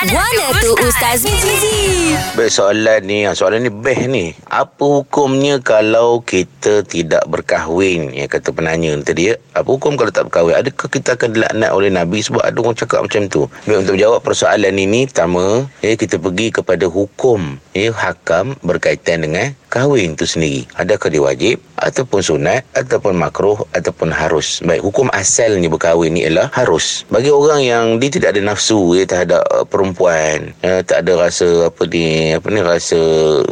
Guana tu Ustaz? Mizi. Baik soalan ni ah, Soalan ni best ni. Apa hukumnya Kalau kita tidak berkahwin? Ya kata penanya tadi ya Apa hukum kalau tak berkahwin? Adakah kita akan dilaknat oleh Nabi Sebab ada orang cakap macam tu? Baik untuk menjawab persoalan ini Pertama ya, Kita pergi kepada hukum ya, Hakam berkaitan dengan kahwin tu sendiri. Adakah dia wajib ataupun sunat ataupun makruh ataupun harus? Baik hukum asalnya berkahwin ni ialah harus. Bagi orang yang dia tidak ada nafsu ya terhadap uh, perempuan ya, tak ada rasa apa ni apa ni rasa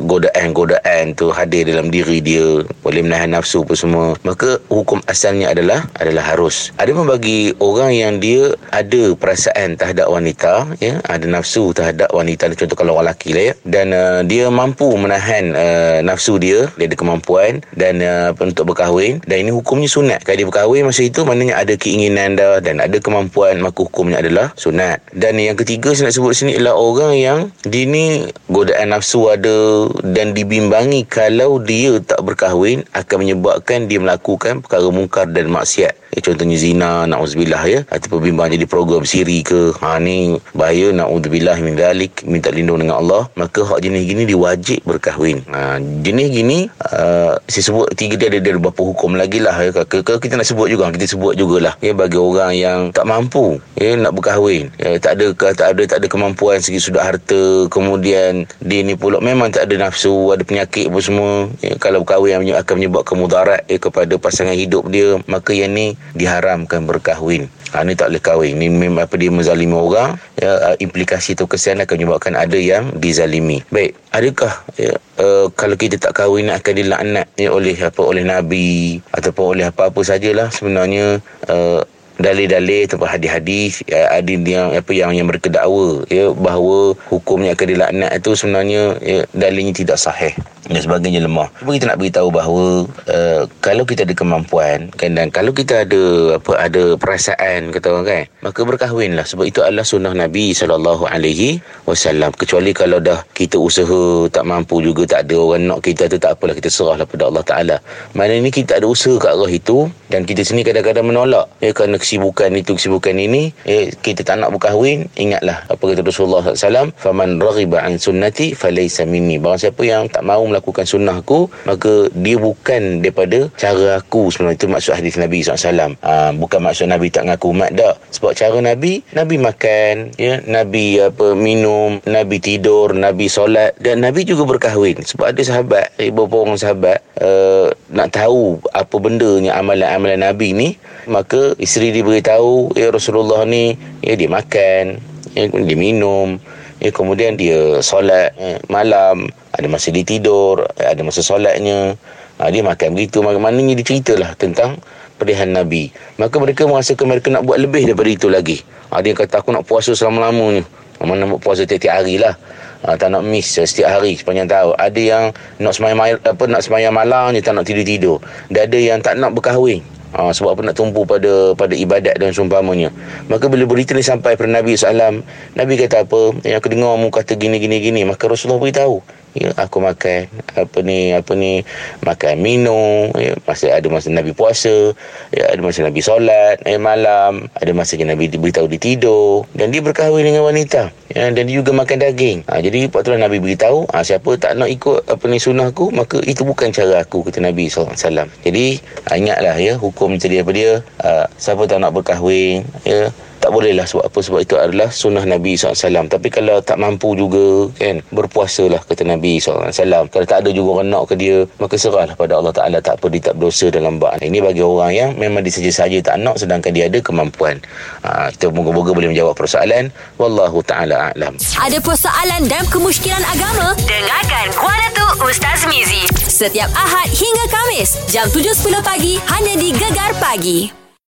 godaan-godaan tu hadir dalam diri dia boleh menahan nafsu apa semua maka hukum asalnya adalah adalah harus. Ada pun bagi orang yang dia ada perasaan terhadap wanita ya ada nafsu terhadap wanita contoh kalau orang lelaki lah ya dan uh, dia mampu menahan uh, nafsu dia dia ada kemampuan dan uh, untuk berkahwin. Dan ini hukumnya sunat. Kalau dia berkahwin masa itu maknanya ada keinginan dah dan ada kemampuan maka hukumnya adalah sunat. Dan yang ketiga saya nak sebut sini ialah orang yang dia ni godaan nafsu ada dan dibimbangi kalau dia tak berkahwin akan menyebabkan dia melakukan perkara mungkar dan maksiat. Ya, contohnya zina na'udzubillah ya. Ataupun bimbang jadi program siri ke. Ha ni bahaya. Na'udzubillah min minta lindung dengan Allah. Maka hak jenis gini diwajib berkahwin. Ha, jenis gini uh, saya sebut tiga dia ada, ada beberapa hukum lagi lah. Ya. Kalau kita nak sebut juga kita sebut jugalah. Ya bagi orang yang tak mampu ya nak berkahwin. Ya, tak ada tak ada tak ada kemampuan segi sudah harta kemudian dia ni pula memang tak ada nafsu ada penyakit pun semua. Ya, kalau berkahwin akan menyebabkan mudarat ya, kepada pasangan hidup dia maka yang ni diharamkan berkahwin ha, ni tak boleh kahwin. Ni memang apa dia menzalimi orang ya, implikasi tu kesian akan menyebabkan ada yang dizalimi. Baik adakah ya, uh, kalau kita tak kahwin akan dilaknat ya, oleh apa oleh nabi ataupun oleh apa-apa sajalah sebenarnya uh, dalil-dalil ataupun hadis-hadis ya, ada yang apa yang yang mereka dakwa ya bahawa hukumnya akan dilaknat itu sebenarnya ya, dalilnya tidak sahih dan sebagainya lemah. Cuma kita nak beritahu bahawa uh, kalau kita ada kemampuan kan dan kalau kita ada apa ada perasaan kata orang kan, maka berkahwinlah sebab itu adalah sunnah Nabi sallallahu alaihi wasallam. Kecuali kalau dah kita usaha tak mampu juga tak ada orang nak kita tu tak apalah kita serahlah pada Allah Taala. Mana ini kita ada usaha ke arah itu dan kita sini kadang-kadang menolak ya kerana kesibukan itu kesibukan ini ya, kita tak nak berkahwin ingatlah apa kata Rasulullah SAW faman raghiba an sunnati falaysa minni barang siapa yang tak melakukan sunnahku maka dia bukan daripada cara aku sebenarnya. Itu maksud hadis Nabi SAW ha, bukan maksud Nabi tak ngaku umat dak sebab cara Nabi Nabi makan ya Nabi apa minum Nabi tidur Nabi solat. Dan Nabi juga berkahwin. Sebab ada sahabat beberapa orang sahabat uh, nak tahu apa bendanya amalan-amalan Nabi ni maka isteri diberitahu ya Rasulullah ni ya dia makan ya dia minum ya kemudian dia solat ya, malam ada masa dia tidur ada masa solatnya. Ha, dia makan begitu. Maknanya dia ceritalah tentang pilihan Nabi. Maka mereka merasakan mereka nak buat lebih daripada itu lagi. Ada yang kata aku nak puasa selama-lamanya. Mana nak puasa tiap-tiap hari lah. Ha, tak nak miss setiap hari sepanjang tahun. Ada yang nak semayang apa nak semayang malam ni tak nak tidur-tidur. Dan ada yang tak nak berkahwin Ha, sebab apa nak tumpu pada pada ibadat dan seumpamanya. Maka bila berita ni sampai kepada Nabi SAW, Nabi kata apa? Yang aku dengar mu kata gini gini gini, maka Rasulullah beritahu ya, aku makan apa ni apa ni makan minum ya, masa ada masa Nabi puasa ya, ada masa Nabi solat ya, malam ada masa Nabi beritahu dia tidur dan dia berkahwin dengan wanita ya, dan dia juga makan daging. Ha, jadi patutlah Nabi beritahu ha, siapa tak nak ikut apa ni sunnahku maka itu bukan cara aku kata Nabi SAW jadi ha, ingatlah ya hukum tadi apa dia. Ha, siapa tak nak berkahwin ya tak bolehlah sebab apa sebab itu adalah sunnah Nabi SAW tapi kalau tak mampu juga kan berpuasalah kata Nabi SAW kalau tak ada juga orang nak ke dia maka serahlah pada Allah Ta'ala. Tak apa dia tak berdosa dalam bak ini bagi orang yang memang disaja-saja tak nak sedangkan dia ada kemampuan. Ha, kita moga-moga boleh menjawab persoalan. Wallahu Ta'ala A'lam. Ada persoalan dan kemusykilan agama? Dengarkan Kuala tu Ustaz Mizi. Setiap Ahad hingga Kamis jam 7.10 pagi hanya di Gegar Pagi